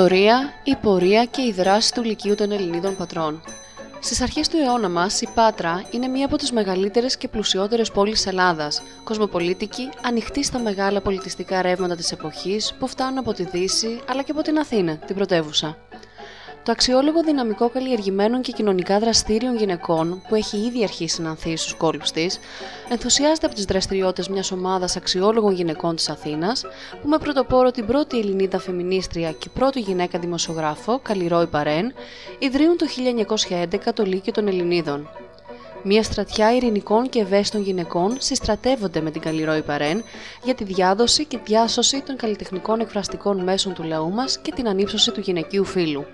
Η ιστορία, η πορεία και η δράση του Λυκείου των Ελληνίδων πατρών. Στις αρχές του αιώνα μας, η Πάτρα είναι μία από τις μεγαλύτερες και πλουσιότερες πόλεις Ελλάδας, κοσμοπολίτικη, ανοιχτή στα μεγάλα πολιτιστικά ρεύματα της εποχής που φτάνουν από τη Δύση αλλά και από την Αθήνα, την πρωτεύουσα. Το αξιόλογο δυναμικό καλλιεργημένων και κοινωνικά δραστήριων γυναικών, που έχει ήδη αρχίσει να ανθίσει στους κόλπου της, ενθουσιάζεται από τις δραστηριότητες μιας ομάδας αξιόλογων γυναικών της Αθήνας, που με πρωτοπόρο την πρώτη Ελληνίδα φεμινίστρια και πρώτη γυναίκα δημοσιογράφο, Καλλιρόη Παρέν, ιδρύουν το 1911 το Λύκειο των Ελληνίδων. Μια στρατιά ειρηνικών και ευαίσθητων γυναικών συστρατεύονται με την Καλλιρόη Παρέν για τη διάδοση και διάσωση των καλλιτεχνικών εκφραστικών μέσων του λαού μας και την ανύψωση του γυναικείου φύλου.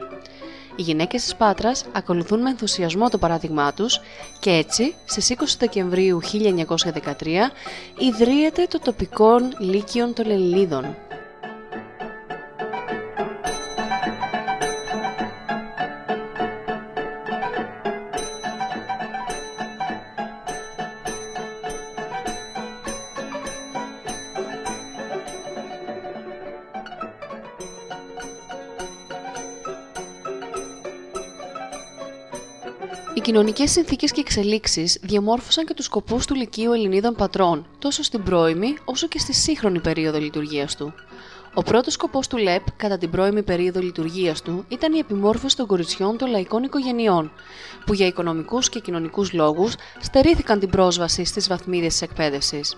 Οι γυναίκες της Πάτρας ακολουθούν με ενθουσιασμό το παράδειγμά τους και έτσι στις 20 Δεκεμβρίου 1913 ιδρύεται το τοπικό Λύκειο των Ελληνίδων. Οι κοινωνικές συνθήκες και εξελίξεις διαμόρφωσαν και τους σκοπούς του Λυκείου Ελληνίδων πατρών, τόσο στην πρώιμη όσο και στη σύγχρονη περίοδο λειτουργίας του. Ο πρώτος σκοπός του ΛΕΠ κατά την πρώιμη περίοδο λειτουργίας του ήταν η επιμόρφωση των κοριτσιών των λαϊκών οικογενειών, που για οικονομικούς και κοινωνικούς λόγους στερήθηκαν την πρόσβαση στις βαθμίδες της εκπαίδευσης.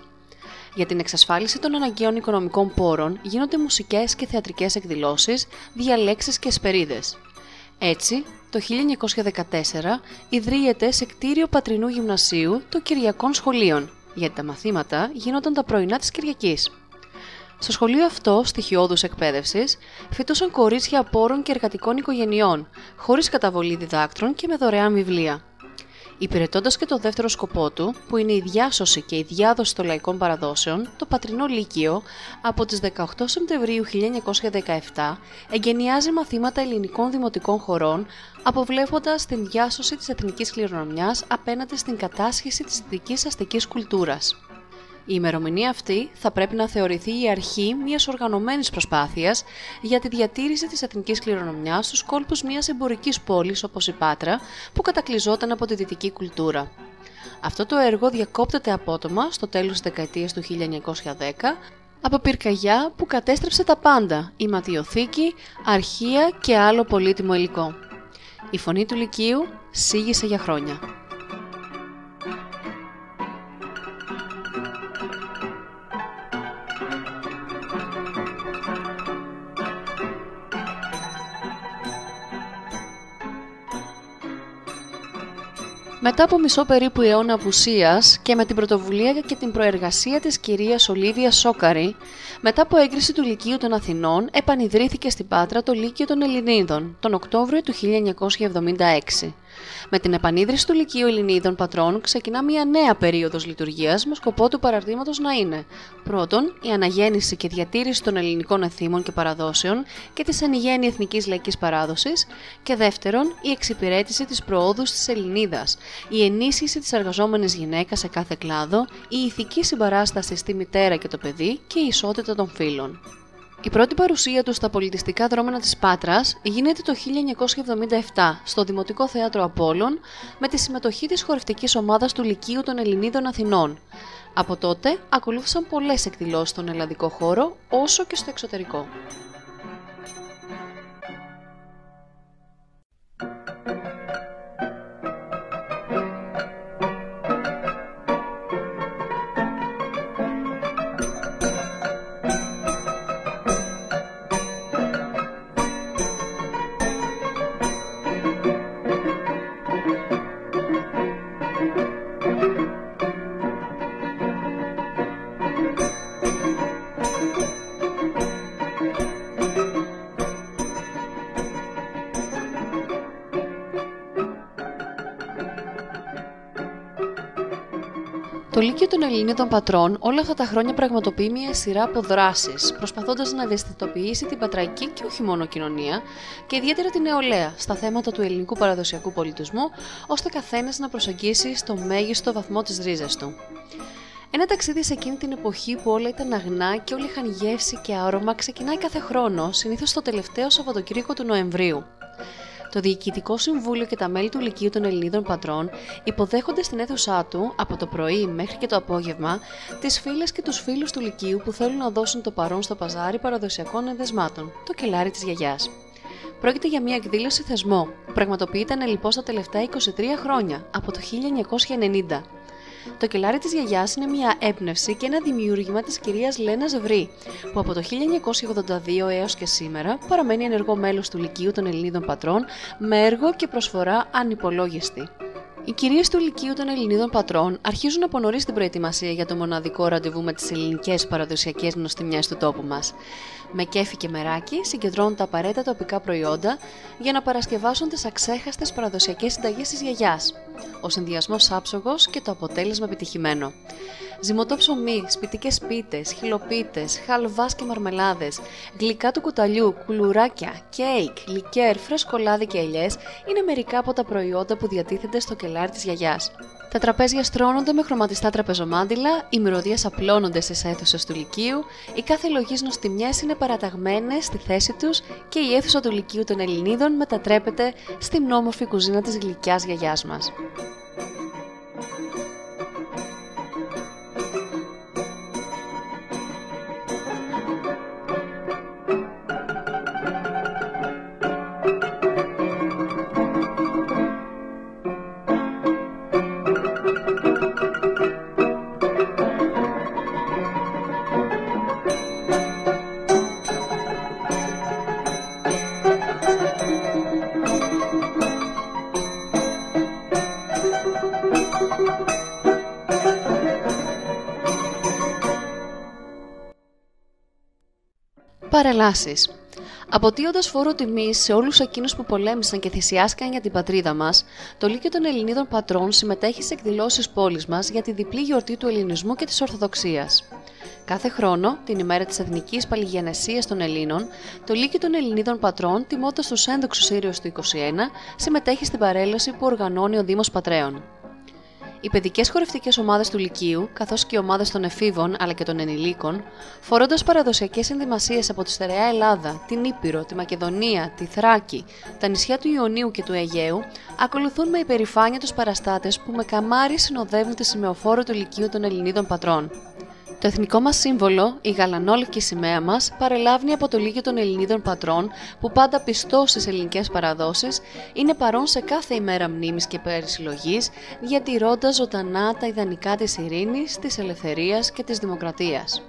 Για την εξασφάλιση των αναγκαίων οικονομικών πόρων γίνονται μουσικές και θεατρικές εκδηλώσεις, διαλέξεις και εσπερίδες. Έτσι, το 1914 ιδρύεται σε κτίριο Πατρινού Γυμνασίου το Κυριακών Σχολείων, γιατί τα μαθήματα γίνονταν τα πρωινά της Κυριακής. Στο σχολείο αυτό, στοιχειώδους εκπαίδευσης, φοιτούσαν κορίτσια απόρων και εργατικών οικογενειών, χωρίς καταβολή διδάκτρων και με δωρεάν βιβλία. Υπηρετώντας και το δεύτερο σκοπό του, που είναι η διάσωση και η διάδοση των λαϊκών παραδόσεων, το Πατρινό Λύκειο από τις 18 Σεπτεμβρίου 1917 εγκαινιάζει μαθήματα ελληνικών δημοτικών χωρών, αποβλέποντας την διάσωση της εθνικής κληρονομιάς απέναντι στην κατάσχεση της δυτικής αστικής κουλτούρας. Η ημερομηνία αυτή θα πρέπει να θεωρηθεί η αρχή μιας οργανωμένης προσπάθειας για τη διατήρηση της εθνικής κληρονομιάς στους κόλπους μιας εμπορικής πόλης όπως η Πάτρα που κατακλυζόταν από τη δυτική κουλτούρα. Αυτό το έργο διακόπτεται απότομα στο τέλος της δεκαετίας του 1910 από πυρκαγιά που κατέστρεψε τα πάντα, η ματιοθήκη, αρχεία και άλλο πολύτιμο υλικό. Η φωνή του Λυκείου σήγησε για χρόνια. Μετά από μισό περίπου αιώνα απουσίας και με την πρωτοβουλία και την προεργασία της κυρίας Ολίβια Σόκαρη, μετά από έγκριση του Λυκείου των Αθηνών, επανειδρύθηκε στην Πάτρα το Λύκειο των Ελληνίδων τον Οκτώβριο του 1976. Με την επανίδρυση του Λυκείου Ελληνίδων Πατρών ξεκινά μια νέα περίοδος λειτουργίας με σκοπό του παραδείγματος να είναι πρώτον η αναγέννηση και διατήρηση των ελληνικών εθήμων και παραδόσεων και της εν γέννη εθνικής λαϊκής παράδοσης και δεύτερον η εξυπηρέτηση της προόδους της Ελληνίδας, η ενίσχυση της εργαζόμενης γυναίκας σε κάθε κλάδο, η ηθική συμπαράσταση στη μητέρα και το παιδί και η ισότητα των φύλων. Η πρώτη παρουσία του στα πολιτιστικά δρόμενα της Πάτρας γίνεται το 1977 στο Δημοτικό Θέατρο Απόλλων με τη συμμετοχή της χορευτικής ομάδας του Λυκείου των Ελληνίδων Αθηνών. Από τότε ακολούθησαν πολλές εκδηλώσεις στον ελλαδικό χώρο όσο και στο εξωτερικό. Το Λύκειο των Ελληνίδων Πατρών όλα αυτά τα χρόνια πραγματοποιεί μια σειρά από δράσεις, προσπαθώντας να ευαισθητοποιήσει την πατραϊκή και όχι μόνο κοινωνία, και ιδιαίτερα την νεολαία, στα θέματα του ελληνικού παραδοσιακού πολιτισμού, ώστε καθένας να προσεγγίσει στο μέγιστο βαθμό τις ρίζες του. Ένα ταξίδι σε εκείνη την εποχή που όλα ήταν αγνά και όλοι είχαν γεύση και άρωμα ξεκινάει κάθε χρόνο, συνήθως το τελευταίο Σαββατοκύριακο του Νοεμβρίου. Το Διοικητικό Συμβούλιο και τα μέλη του Λυκείου των Ελληνίδων Πατρών υποδέχονται στην αίθουσά του, από το πρωί μέχρι και το απόγευμα, τις φίλες και τους φίλους του Λυκείου που θέλουν να δώσουν το παρόν στο παζάρι παραδοσιακών ενδεσμάτων, το κελάρι της γιαγιάς. Πρόκειται για μια εκδήλωση θεσμό που πραγματοποιείται λοιπόν στα τελευταία 23 χρόνια, από το 1990. Το κελάρι της γιαγιάς είναι μια έμπνευση και ένα δημιούργημα της κυρίας Λένας Βρύ, που από το 1982 έως και σήμερα παραμένει ενεργό μέλος του Λυκείου των Ελληνίδων Πατρών με έργο και προσφορά ανυπολόγιστη. Οι κυρίες του Λυκείου των Ελληνίδων Πατρών αρχίζουν από νωρίς την προετοιμασία για το μοναδικό ραντεβού με τις ελληνικές παραδοσιακές νοστιμιές του τόπου μας. Με κέφι και μεράκι συγκεντρώνουν τα απαραίτητα τοπικά προϊόντα για να παρασκευάσουν τις αξέχαστες παραδοσιακές συνταγές της γιαγιάς. Ο συνδυασμός άψογος και το αποτέλεσμα επιτυχημένο. Ζυμωτό ψωμί, σπιτικές πίτες, χιλοπίτες, χαλβάς και μαρμελάδες, γλυκά του κουταλιού, κουλουράκια, κέικ, λικέρ, φρέσκο λάδι και ελιές είναι μερικά από τα προϊόντα που διατίθενται στο κελάρι της γιαγιάς. Τα τραπέζια στρώνονται με χρωματιστά τραπεζομάντιλα, οι μυρωδιές απλώνονται στι αίθουσες του Λυκείου, οι κάθε λογής νοστιμιές είναι παραταγμένες στη θέση τους και η αίθουσα του Λυκείου των Ελληνίδων μετατρέπεται στην όμορφη κουζίνα της γλυκιάς γιαγιάς μας. Παρελάσεις. Αποτείοντας φόρο τιμής σε όλους εκείνους που πολέμησαν και θυσιάστηκαν για την πατρίδα μας, το Λύκειο των Ελληνίδων Πατρών συμμετέχει σε εκδηλώσεις πόλης μας για τη διπλή γιορτή του Ελληνισμού και της Ορθοδοξίας. Κάθε χρόνο, την ημέρα της Εθνικής Παλιγενεσίας των Ελλήνων, το Λύκειο των Ελληνίδων Πατρών, τιμώντας τους ένδοξους ήρωε του 21, συμμετέχει στην παρέλαση που οργανώνει ο Δήμος Πατρέων. Οι παιδικές χορευτικές ομάδες του Λυκείου, καθώς και οι ομάδες των εφήβων αλλά και των ενηλίκων, φορώντας παραδοσιακές ενδυμασίε από τη στερεά Ελλάδα, την Ήπειρο, τη Μακεδονία, τη Θράκη, τα νησιά του Ιωνίου και του Αιγαίου, ακολουθούν με υπερηφάνεια τους παραστάτες που με καμάρι συνοδεύουν τη σημεοφόρο του Λυκείου των Ελληνίδων πατρών. Το εθνικό μας σύμβολο, η γαλανόλευκη σημαία μας, παρελάβει από το Λίγιο των Ελληνίδων πατρών, που πάντα πιστό στις ελληνικές παραδόσεις, είναι παρόν σε κάθε ημέρα μνήμης και περισυλλογής, διατηρώντας ζωντανά τα ιδανικά της ειρήνης, της ελευθερίας και της δημοκρατίας.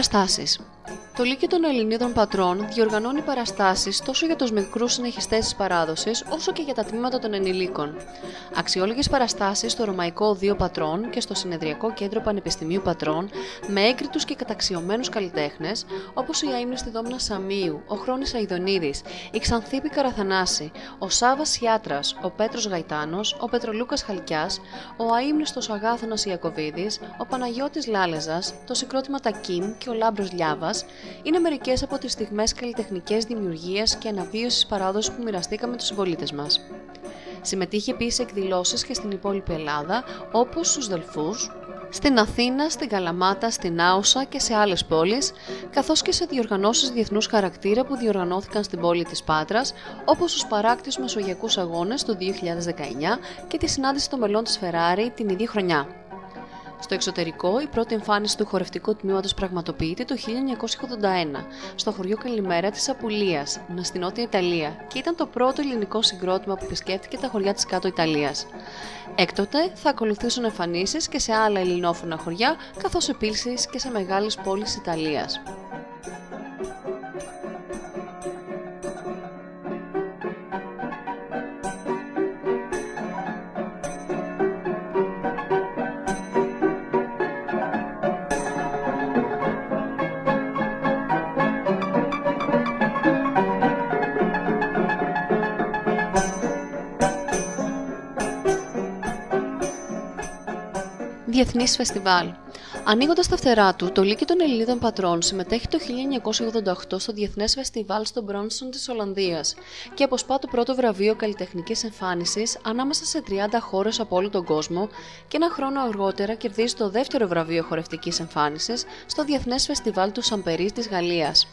Παραστάσεις το Λύκειο των Ελληνίδων Πατρών διοργανώνει παραστάσεις τόσο για τους μικρούς συνεχιστές της παράδοσης, όσο και για τα τμήματα των ενηλίκων. Αξιόλογες παραστάσεις στο Ρωμαϊκό Οδείο Πατρών και στο Συνεδριακό Κέντρο Πανεπιστημίου Πατρών, με έγκριτου και καταξιωμένους καλλιτέχνες, όπως η αίμνηστη Δόμνα Σαμίου, ο Χρόνης Αϊδονίδης, η Ξανθήπη Καραθανάση, ο Σάβας Ιάτρας, ο Πέτρος Γαϊτάνος, ο Πετρολούκας Χαλκιάς, ο αίμνηστος Αγάθονα Ιακοβίδης, ο Παναγιώτης Λάλεζας, το συγκρότημα Τακίμ και ο Λάμπρος Λιάβας, είναι μερικές από τις στιγμές καλλιτεχνικές δημιουργίας και αναβίωσης παράδοσης που μοιραστήκαμε τους συμπολίτες μας. Συμμετείχε επίσης σε εκδηλώσεις και στην υπόλοιπη Ελλάδα, όπως στους Δελφούς, στην Αθήνα, στην Καλαμάτα, στην Άουσα και σε άλλες πόλεις, καθώς και σε διοργανώσεις διεθνούς χαρακτήρα που διοργανώθηκαν στην πόλη της Πάτρας, όπως του παράκτιους Μεσογειακούς Αγώνες του 2019 και τη συνάντηση των μελών της Ferrari την ίδια χρονιά. Στο εξωτερικό, η πρώτη εμφάνιση του χορευτικού τμήματος πραγματοποιείται το 1981 στο χωριό Καλημέρα της Απουλίας, στη Νότια Ιταλία, και ήταν το πρώτο ελληνικό συγκρότημα που επισκέφθηκε τα χωριά της κάτω Ιταλίας. Έκτοτε θα ακολουθήσουν εμφανίσεις και σε άλλα ελληνόφωνα χωριά, καθώς επίσης και σε μεγάλες πόλεις Ιταλίας. Διεθνής Φεστιβάλ. Ανοίγοντας τα φτερά του, το Λύκειο των Ελληνίδων Πατρών συμμετέχει το 1988 στο Διεθνές Φεστιβάλ στο Μπρόνσον της Ολλανδίας και αποσπά το πρώτο βραβείο καλλιτεχνικής εμφάνισης ανάμεσα σε 30 χώρες από όλο τον κόσμο και ένα χρόνο αργότερα κερδίζει το δεύτερο βραβείο χορευτικής εμφάνισης στο Διεθνές Φεστιβάλ του Σαμπερίς της Γαλλίας.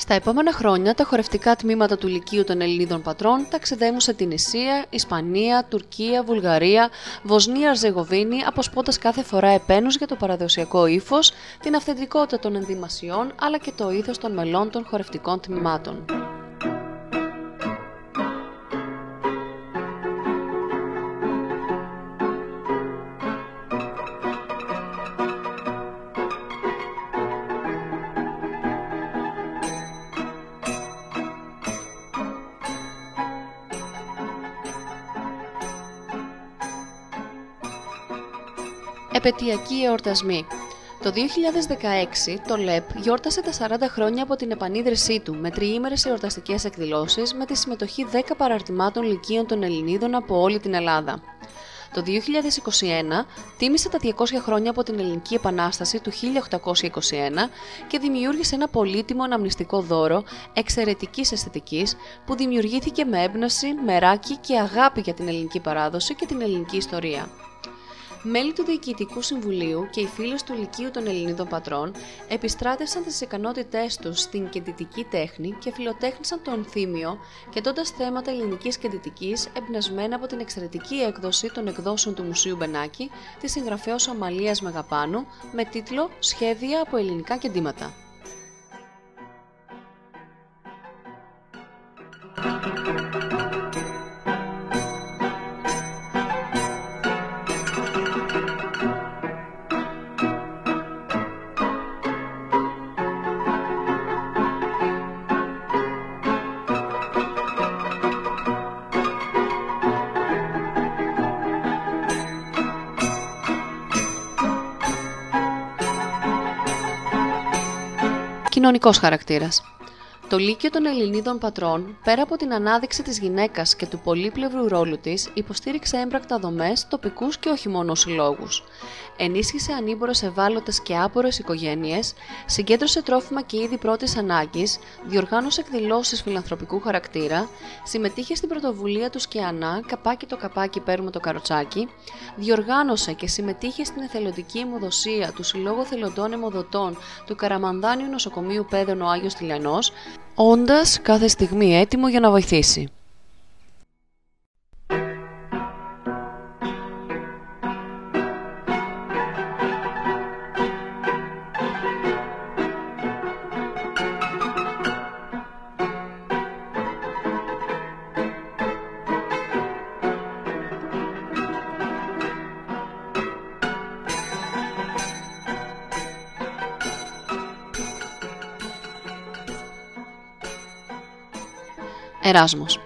Στα επόμενα χρόνια, τα χορευτικά τμήματα του Λυκείου των Ελληνίδων Πατρών ταξιδεύουν σε την Ισία, Ισπανία, Τουρκία, Βουλγαρία, Βοσνία, Αρζεγοβίνη, αποσπώντας κάθε φορά επένους για το παραδοσιακό ύφος, την αυθεντικότητα των ενδυμασιών αλλά και το ήθο των μελών των χορευτικών τμήματων. Επαιτειακοί εορτασμοί. Το 2016 το ΛΕΠ γιόρτασε τα 40 χρόνια από την επανίδρυσή του με τριήμερες εορταστικές εκδηλώσεις με τη συμμετοχή 10 παραρτημάτων λυκείων των Ελληνίδων από όλη την Ελλάδα. Το 2021 τίμησε τα 200 χρόνια από την Ελληνική Επανάσταση του 1821 και δημιούργησε ένα πολύτιμο αναμνηστικό δώρο εξαιρετικής αισθητικής που δημιουργήθηκε με έμπνευση, μεράκι και αγάπη για την ελληνική παράδοση και την ελληνική ιστορία. Μέλη του Διοικητικού Συμβουλίου και οι φίλες του Λυκείου των Ελληνίδων Πατρών επιστράτευσαν τις ικανότητές τους στην κεντητική τέχνη και φιλοτέχνησαν το ενθύμιο, κοιτώντα θέματα ελληνικής κεντητική εμπνευσμένα από την εξαιρετική έκδοση των εκδόσεων του Μουσείου Μπενάκη της συγγραφέα Αμαλίας Μεγαπάνου με τίτλο Σχέδια από ελληνικά κεντήματα. Κοινωνικός χαρακτήρας. Το Λύκειο των Ελληνίδων Πατρών, πέρα από την ανάδειξη της γυναίκας και του πολύπλευρου ρόλου της, υποστήριξε έμπρακτα δομές, τοπικούς και όχι μόνο συλλόγους. Ενίσχυσε ανήμπορες ευάλωτες και άπορες οικογένειες, συγκέντρωσε τρόφιμα και είδη πρώτης ανάγκης, διοργάνωσε εκδηλώσεις φιλανθρωπικού χαρακτήρα, συμμετείχε στην πρωτοβουλία του Σκιανά, καπάκι το καπάκι παίρνουμε το καροτσάκι, διοργάνωσε και συμμετείχε στην εθελοντική αιμοδοσία του Συλλόγου Θελοντών Αιμοδοτών του Καραμανδάνιου Νοσοκομείου Πέδων ο Άγιος Τηλιανός, όντας κάθε στιγμή έτοιμο για να βοηθήσει. Εράσμος.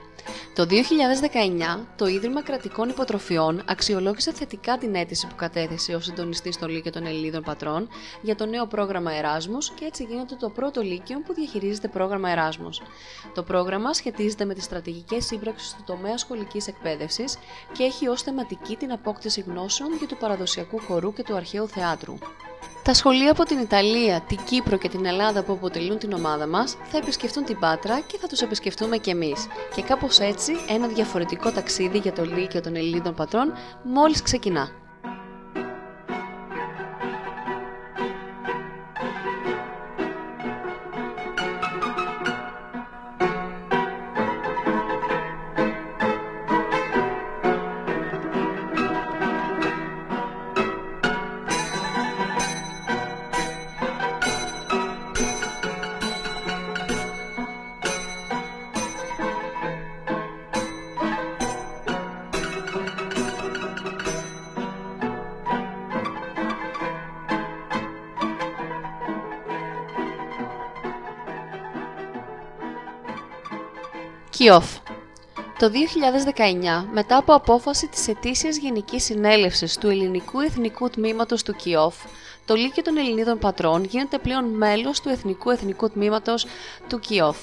Το 2019, το Ίδρυμα Κρατικών Υποτροφιών αξιολόγησε θετικά την αίτηση που κατέθεσε ο συντονιστής στο Λύκειο των Ελλήνων Πατρών για το νέο πρόγραμμα Εράσμου και έτσι γίνεται το πρώτο Λύκειο που διαχειρίζεται πρόγραμμα Εράσμου. Το πρόγραμμα σχετίζεται με τις στρατηγικές σύμπραξεις του τομέα σχολικής εκπαίδευσης και έχει ως θεματική την απόκτηση γνώσεων για του παραδοσιακού χορού και του αρχαίου θεάτρου. Τα σχολεία από την Ιταλία, την Κύπρο και την Ελλάδα που αποτελούν την ομάδα μας θα επισκεφτούν την Πάτρα και θα τους επισκεφτούμε κι εμείς. Και κάπως έτσι ένα διαφορετικό ταξίδι για το Λύκειο των Ελλήνων πατρών μόλις ξεκινά. Κιόφ το 2019, μετά από απόφαση της ετήσιας Γενικής Συνέλευσης του Ελληνικού Εθνικού Τμήματος του ΚΙΟΦ, το Λύκειο των Ελληνίδων Πατρών γίνεται πλέον μέλος του Εθνικού Εθνικού Τμήματος του ΚΙΟΦ.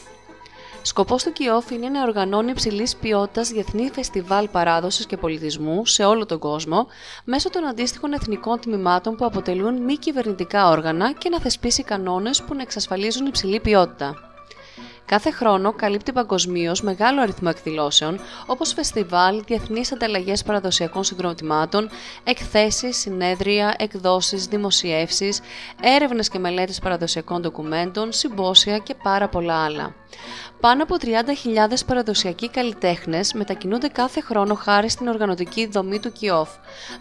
Σκοπός του ΚΙΟΦ είναι να οργανώνει υψηλής ποιότητας διεθνή φεστιβάλ παράδοσης και πολιτισμού σε όλο τον κόσμο μέσω των αντίστοιχων εθνικών τμήματων που αποτελούν μη κυβερνητικά όργανα και να θεσπίσει κανόνες που να εξασφαλίζουν υψηλή ποιότητα. Κάθε χρόνο καλύπτει παγκοσμίως μεγάλο αριθμό εκδηλώσεων όπως φεστιβάλ, διεθνείς ανταλλαγές παραδοσιακών συγκροτημάτων, εκθέσεις, συνέδρια, εκδόσεις, δημοσιεύσεις, έρευνες και μελέτες παραδοσιακών ντοκουμέντων, συμπόσια και πάρα πολλά άλλα. Πάνω από 30.000 παραδοσιακοί καλλιτέχνες μετακινούνται κάθε χρόνο χάρη στην οργανωτική δομή του ΚΙΟΦ.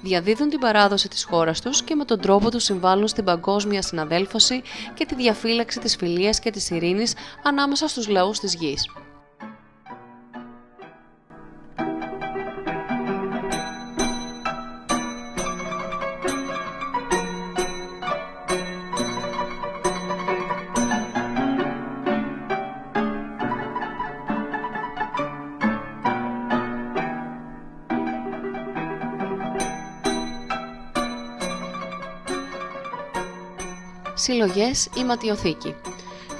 Διαδίδουν την παράδοση της χώρας τους και με τον τρόπο τους συμβάλλουν στην παγκόσμια συναδέλφωση και τη διαφύλαξη της φιλίας και της ειρήνης ανάμεσα στους λαούς της γης. Συλλογές ή ματιοθήκη.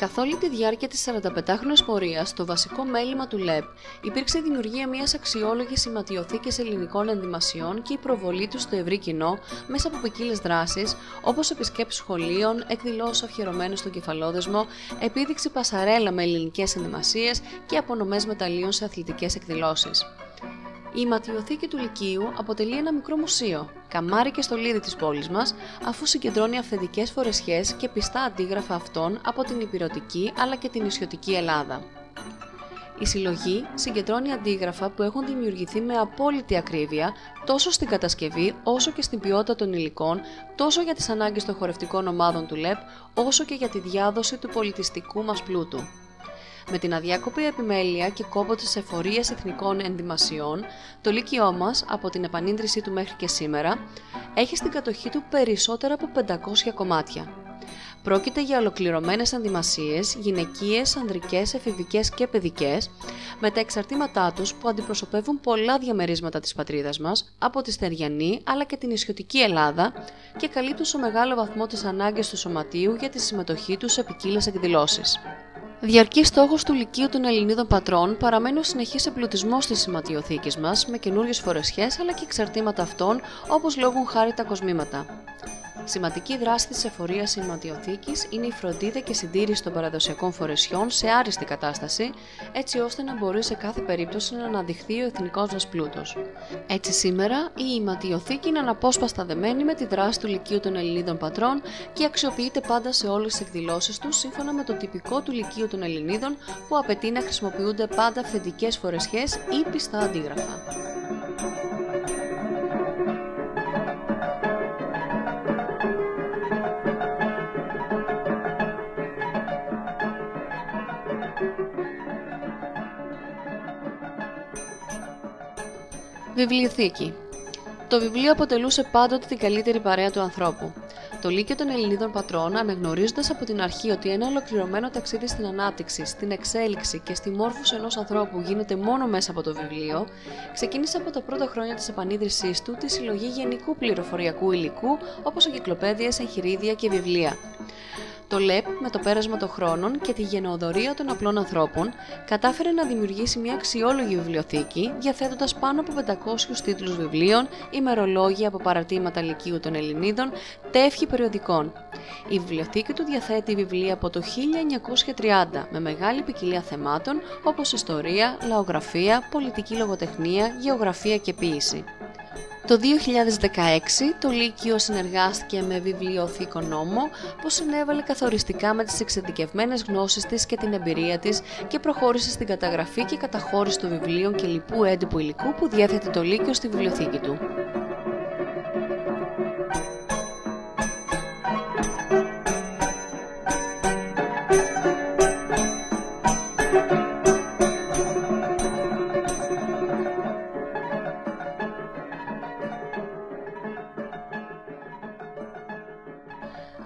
Καθ' όλη τη διάρκεια της 45χρονης πορείας, το βασικό μέλημα του ΛΕΠ υπήρξε η δημιουργία μιας αξιόλογης σηματιοθήκης ελληνικών ενδυμασιών και η προβολή του στο ευρύ κοινό μέσα από ποικίλες δράσεις, όπως επισκέψεις σχολείων, εκδηλώσεις αφιερωμένες στον κεφαλόδεσμο, επίδειξη πασαρέλα με ελληνικές ενδυμασίες και απονομές μεταλλίων σε αθλητικές εκδηλώσεις. Η ματιοθήκη του Λυκείου αποτελεί ένα μικρό μουσείο, καμάρι και στολίδι της πόλης μας, αφού συγκεντρώνει αυθεντικές φορεσιές και πιστά αντίγραφα αυτών από την υπηρετική αλλά και την ισιωτική Ελλάδα. Η συλλογή συγκεντρώνει αντίγραφα που έχουν δημιουργηθεί με απόλυτη ακρίβεια τόσο στην κατασκευή όσο και στην ποιότητα των υλικών, τόσο για τις ανάγκες των χορευτικών ομάδων του ΛΕΠ, όσο και για τη διάδοση του πολιτιστικού μας πλούτου. Με την αδιάκοπη επιμέλεια και κόπο της εφορίας εθνικών ενδυμασιών, το Λύκειό μας, από την επανίδρυσή του μέχρι και σήμερα, έχει στην κατοχή του περισσότερα από 500 κομμάτια. Πρόκειται για ολοκληρωμένες ενδυμασίες, γυναικείες, ανδρικές, εφηβικές και παιδικές, με τα εξαρτήματά τους που αντιπροσωπεύουν πολλά διαμερίσματα της πατρίδας μας, από τη Στεριανή αλλά και την Ισιωτική Ελλάδα και καλύπτουν σε μεγάλο βαθμό τις ανάγκες του σωματείου για τη συμμετοχή τους σε ποικίλες εκδηλώσεις. Διαρκής στόχος του Λυκείου των Ελληνίδων Πατρών παραμένει ο συνεχής εμπλουτισμός της σηματιοθήκης μας με καινούριε φορεσιές αλλά και εξαρτήματα αυτών όπως λόγουν χάρη τα κοσμήματα. Σημαντική δράση της εφορίας σηματιοθήκη είναι η φροντίδα και συντήρηση των παραδοσιακών φορεσιών σε άριστη κατάσταση, έτσι ώστε να μπορεί σε κάθε περίπτωση να αναδειχθεί ο εθνικός μας πλούτος. Έτσι, σήμερα η ηματιοθήκη είναι αναπόσπαστα δεμένη με τη δράση του Λυκείου των Ελληνίδων Πατρών και αξιοποιείται πάντα σε όλες τις εκδηλώσεις τους σύμφωνα με το τυπικό του Λυκείου των Ελληνίδων που απαιτεί να χρησιμοποιούνται πάντα αυθεντικέ φορεσιές ή πιστά αντίγραφα. Βιβλιοθήκη. Το βιβλίο αποτελούσε πάντοτε την καλύτερη παρέα του ανθρώπου. Το Λύκειο των Ελληνίδων Πατρών, αναγνωρίζοντας από την αρχή ότι ένα ολοκληρωμένο ταξίδι στην ανάπτυξη, στην εξέλιξη και στη μόρφωση ενός ανθρώπου γίνεται μόνο μέσα από το βιβλίο, ξεκίνησε από τα πρώτα χρόνια της επανίδρυσής του τη συλλογή γενικού πληροφοριακού υλικού όπως εγκυκλοπαίδειες, εγχειρίδια και βιβλία. Το ΛΕΠ, με το πέρασμα των χρόνων και τη γενοοδορία των απλών ανθρώπων, κατάφερε να δημιουργήσει μια αξιόλογη βιβλιοθήκη, διαθέτοντας πάνω από 500 τίτλους βιβλίων, ημερολόγια από παρατήματα λυκείου των Ελληνίδων, τεύχη περιοδικών. Η βιβλιοθήκη του διαθέτει βιβλία από το 1930 με μεγάλη ποικιλία θεμάτων όπως ιστορία, λαογραφία, πολιτική λογοτεχνία, γεωγραφία και ποίηση. Το 2016 το Λύκειο συνεργάστηκε με βιβλιοθήκο νόμο που συνέβαλε καθοριστικά με τις εξειδικευμένες γνώσεις της και την εμπειρία της και προχώρησε στην καταγραφή και καταχώρηση των βιβλίων και λοιπού έντυπου υλικού που διέθετε το Λύκειο στη βιβλιοθήκη του.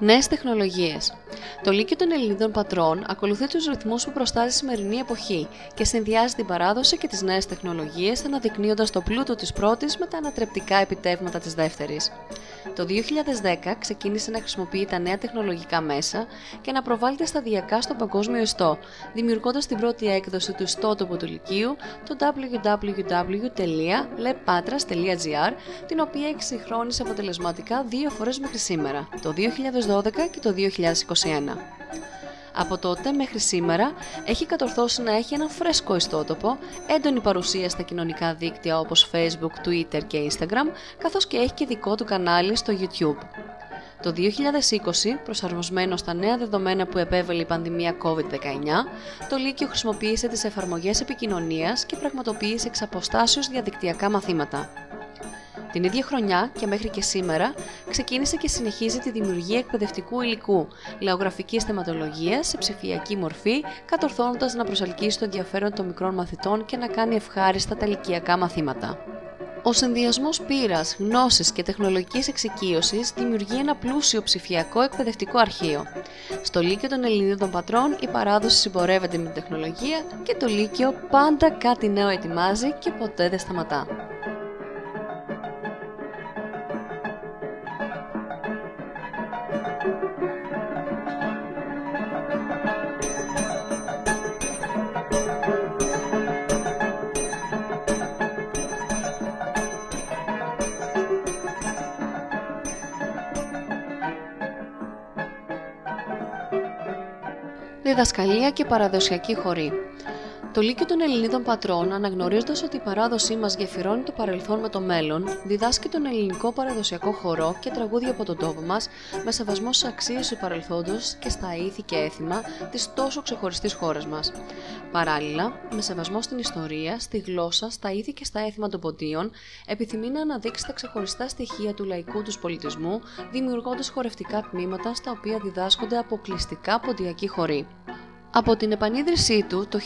Νέες τεχνολογίες. Το Λύκειο των Ελληνίδων Πατρών ακολουθεί τους ρυθμούς που προστάζει η σημερινή εποχή και συνδυάζει την παράδοση και τις νέες τεχνολογίες, αναδεικνύοντας το πλούτο της πρώτης με τα ανατρεπτικά επιτεύγματα της δεύτερης. Το 2010 ξεκίνησε να χρησιμοποιεί τα νέα τεχνολογικά μέσα και να προβάλλεται σταδιακά στον παγκόσμιο ιστό, δημιουργώντας την πρώτη έκδοση του ιστότοπου του Λυκείου, το www.lepatras.gr, την οποία εξυγχρόνισε αποτελεσματικά δύο φορές μέχρι σήμερα, το 2012 και το 2021. Από τότε μέχρι σήμερα έχει κατορθώσει να έχει ένα φρέσκο ιστότοπο, έντονη παρουσία στα κοινωνικά δίκτυα όπως Facebook, Twitter και Instagram, καθώς και έχει και δικό του κανάλι στο YouTube. Το 2020, προσαρμοσμένο στα νέα δεδομένα που επέβαλε η πανδημία COVID-19, το Λύκειο χρησιμοποίησε τις εφαρμογές επικοινωνίας και πραγματοποίησε εξ διαδικτυακά μαθήματα. Την ίδια χρονιά και μέχρι και σήμερα ξεκίνησε και συνεχίζει τη δημιουργία εκπαιδευτικού υλικού, λαογραφικής θεματολογίας σε ψηφιακή μορφή, κατορθώνοντας να προσελκύσει το ενδιαφέρον των μικρών μαθητών και να κάνει ευχάριστα τα ηλικιακά μαθήματα. Ο συνδυασμός πείρας, γνώσης και τεχνολογικής εξοικείωσης δημιουργεί ένα πλούσιο ψηφιακό εκπαιδευτικό αρχείο. Στο Λύκειο των Ελληνίδων Πατρών η παράδοση συμπορεύεται με την τεχνολογία και το Λύκειο πάντα κάτι νέο ετοιμάζει και ποτέ δεν σταματά. Διδασκαλία και παραδοσιακή χωρή. Το Λύκειο των Ελληνίδων Πατρών, αναγνωρίζοντας ότι η παράδοσή μας γεφυρώνει το παρελθόν με το μέλλον, διδάσκει τον ελληνικό παραδοσιακό χορό και τραγούδια από τον τόπο μας με σεβασμό στις αξίες του παρελθόντος και στα ήθη και έθιμα της τόσο ξεχωριστής χώρας μας. Παράλληλα, με σεβασμό στην ιστορία, στη γλώσσα, στα ήθη και στα έθιμα των ποντίων, επιθυμεί να αναδείξει τα ξεχωριστά στοιχεία του λαϊκού τους πολιτισμού, δημιουργώντας χορευτικά τμήματα στα οποία διδάσκονται αποκλειστικά ποντιακοί χωροί. Από την επανίδρυσή του το 1976,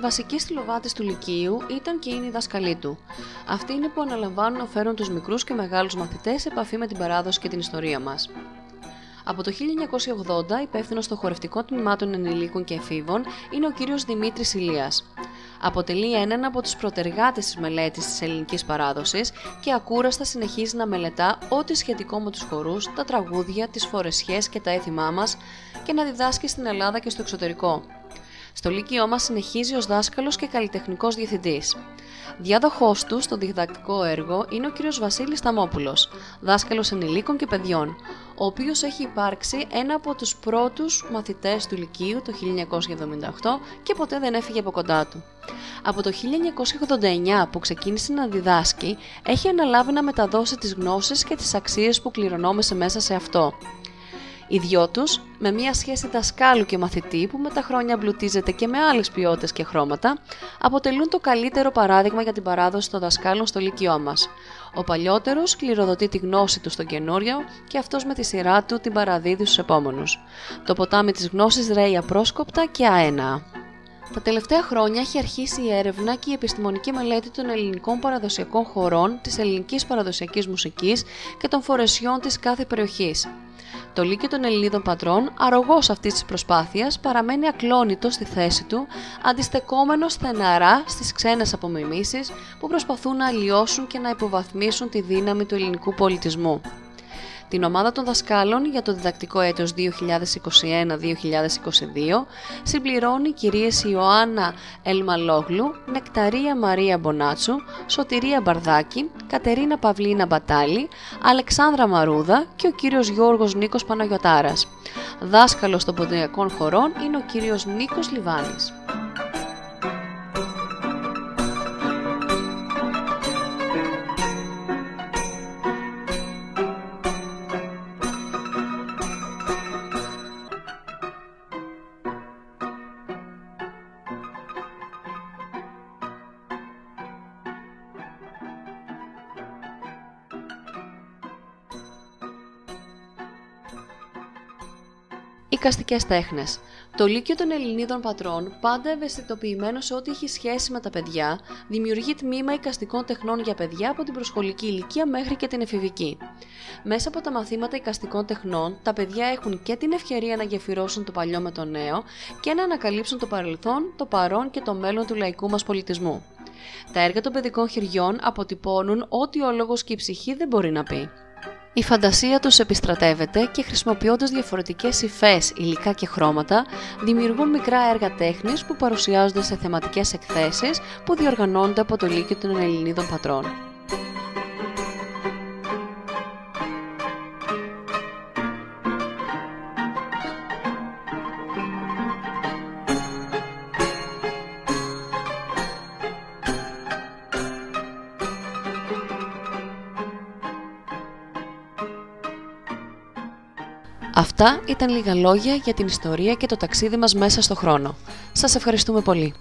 βασική στυλοβάτης του Λυκείου ήταν και είναι η δασκαλή του. Αυτοί είναι που αναλαμβάνουν να φέρουν τους μικρούς και μεγάλους μαθητές σε επαφή με την παράδοση και την ιστορία μας. Από το 1980, υπεύθυνος στο χορευτικό τμήματων ενηλίκων και εφήβων είναι ο κύριος Δημήτρης Ηλίας αποτελεί έναν από τους προτεργάτες της μελέτης της ελληνικής παράδοσης και ακούραστα συνεχίζει να μελετά ό,τι σχετικό με τους χορούς, τα τραγούδια, τις φορεσιές και τα έθιμά μας και να διδάσκει στην Ελλάδα και στο εξωτερικό. Στο Λύκειό μας συνεχίζει ως δάσκαλος και καλλιτεχνικός διευθυντής. Διάδοχός του στο διδακτικό έργο είναι ο κ. Βασίλης Ταμόπουλος, δάσκαλος ενηλίκων και παιδιών, ο οποίος έχει υπάρξει ένα από τους πρώτους μαθητές του Λυκείου το 1978 και ποτέ δεν έφυγε από κοντά του. Από το 1989 που ξεκίνησε να διδάσκει, έχει αναλάβει να μεταδώσει τις γνώσεις και τις αξίες που κληρονόμησε μέσα σε αυτό. Οι δυο τους, με μια σχέση δασκάλου και μαθητή που με τα χρόνια εμπλουτίζεται και με άλλες ποιότητες και χρώματα, αποτελούν το καλύτερο παράδειγμα για την παράδοση των δασκάλων στο Λύκειό μας. Ο παλιότερος κληροδοτεί τη γνώση του στον καινούριο και αυτός με τη σειρά του την παραδίδει στους επόμενους. Το ποτάμι της γνώσης ρέει απρόσκοπτα και αένα. Τα τελευταία χρόνια έχει αρχίσει η έρευνα και η επιστημονική μελέτη των ελληνικών παραδοσιακών χωρών, της ελληνικής παραδοσιακής μουσικής και των φορεσιών της κάθε περιοχής. Το Λύκειο των Ελληνίδων Πατρών, αρρωγός αυτής της προσπάθειας, παραμένει ακλόνητος στη θέση του, αντιστεκόμενο στεναρά στις ξένες απομιμήσεις που προσπαθούν να αλλοιώσουν και να υποβαθμίσουν τη δύναμη του ελληνικού πολιτισμού. Την ομάδα των δασκάλων για το διδακτικό έτος 2021-2022 συμπληρώνει οι κυρίες Ιωάννα Ελμαλόγλου, Νεκταρία Μαρία Μπονάτσου, Σωτηρία Μπαρδάκη, Κατερίνα Παυλίνα Μπατάλη, Αλεξάνδρα Μαρούδα και ο κύριος Γιώργος Νίκος Παναγιωτάρας. Δάσκαλος των ποντιακών χωρών είναι ο κύριος Νίκος Λιβάνης. Οικαστικέ τέχνες. Το Λύκειο των Ελληνίδων Πατρών, πάντα ευαισθητοποιημένο σε ό,τι έχει σχέση με τα παιδιά, δημιουργεί τμήμα οικαστικών τεχνών για παιδιά από την προσχολική ηλικία μέχρι και την εφηβική. Μέσα από τα μαθήματα οικαστικών τεχνών, τα παιδιά έχουν και την ευκαιρία να γεφυρώσουν το παλιό με το νέο και να ανακαλύψουν το παρελθόν, το παρόν και το μέλλον του λαϊκού μας πολιτισμού. Τα έργα των παιδικών χειριών αποτυπώνουν ό,τι ο λόγος και η ψυχή δεν μπορεί να πει. Η φαντασία τους επιστρατεύεται και χρησιμοποιώντας διαφορετικές υφές, υλικά και χρώματα, δημιουργούν μικρά έργα τέχνης που παρουσιάζονται σε θεματικές εκθέσεις που διοργανώνονται από το Λύκειο των Ελληνίδων Πατρών. Αυτά ήταν λίγα λόγια για την ιστορία και το ταξίδι μας μέσα στο χρόνο. Σας ευχαριστούμε πολύ.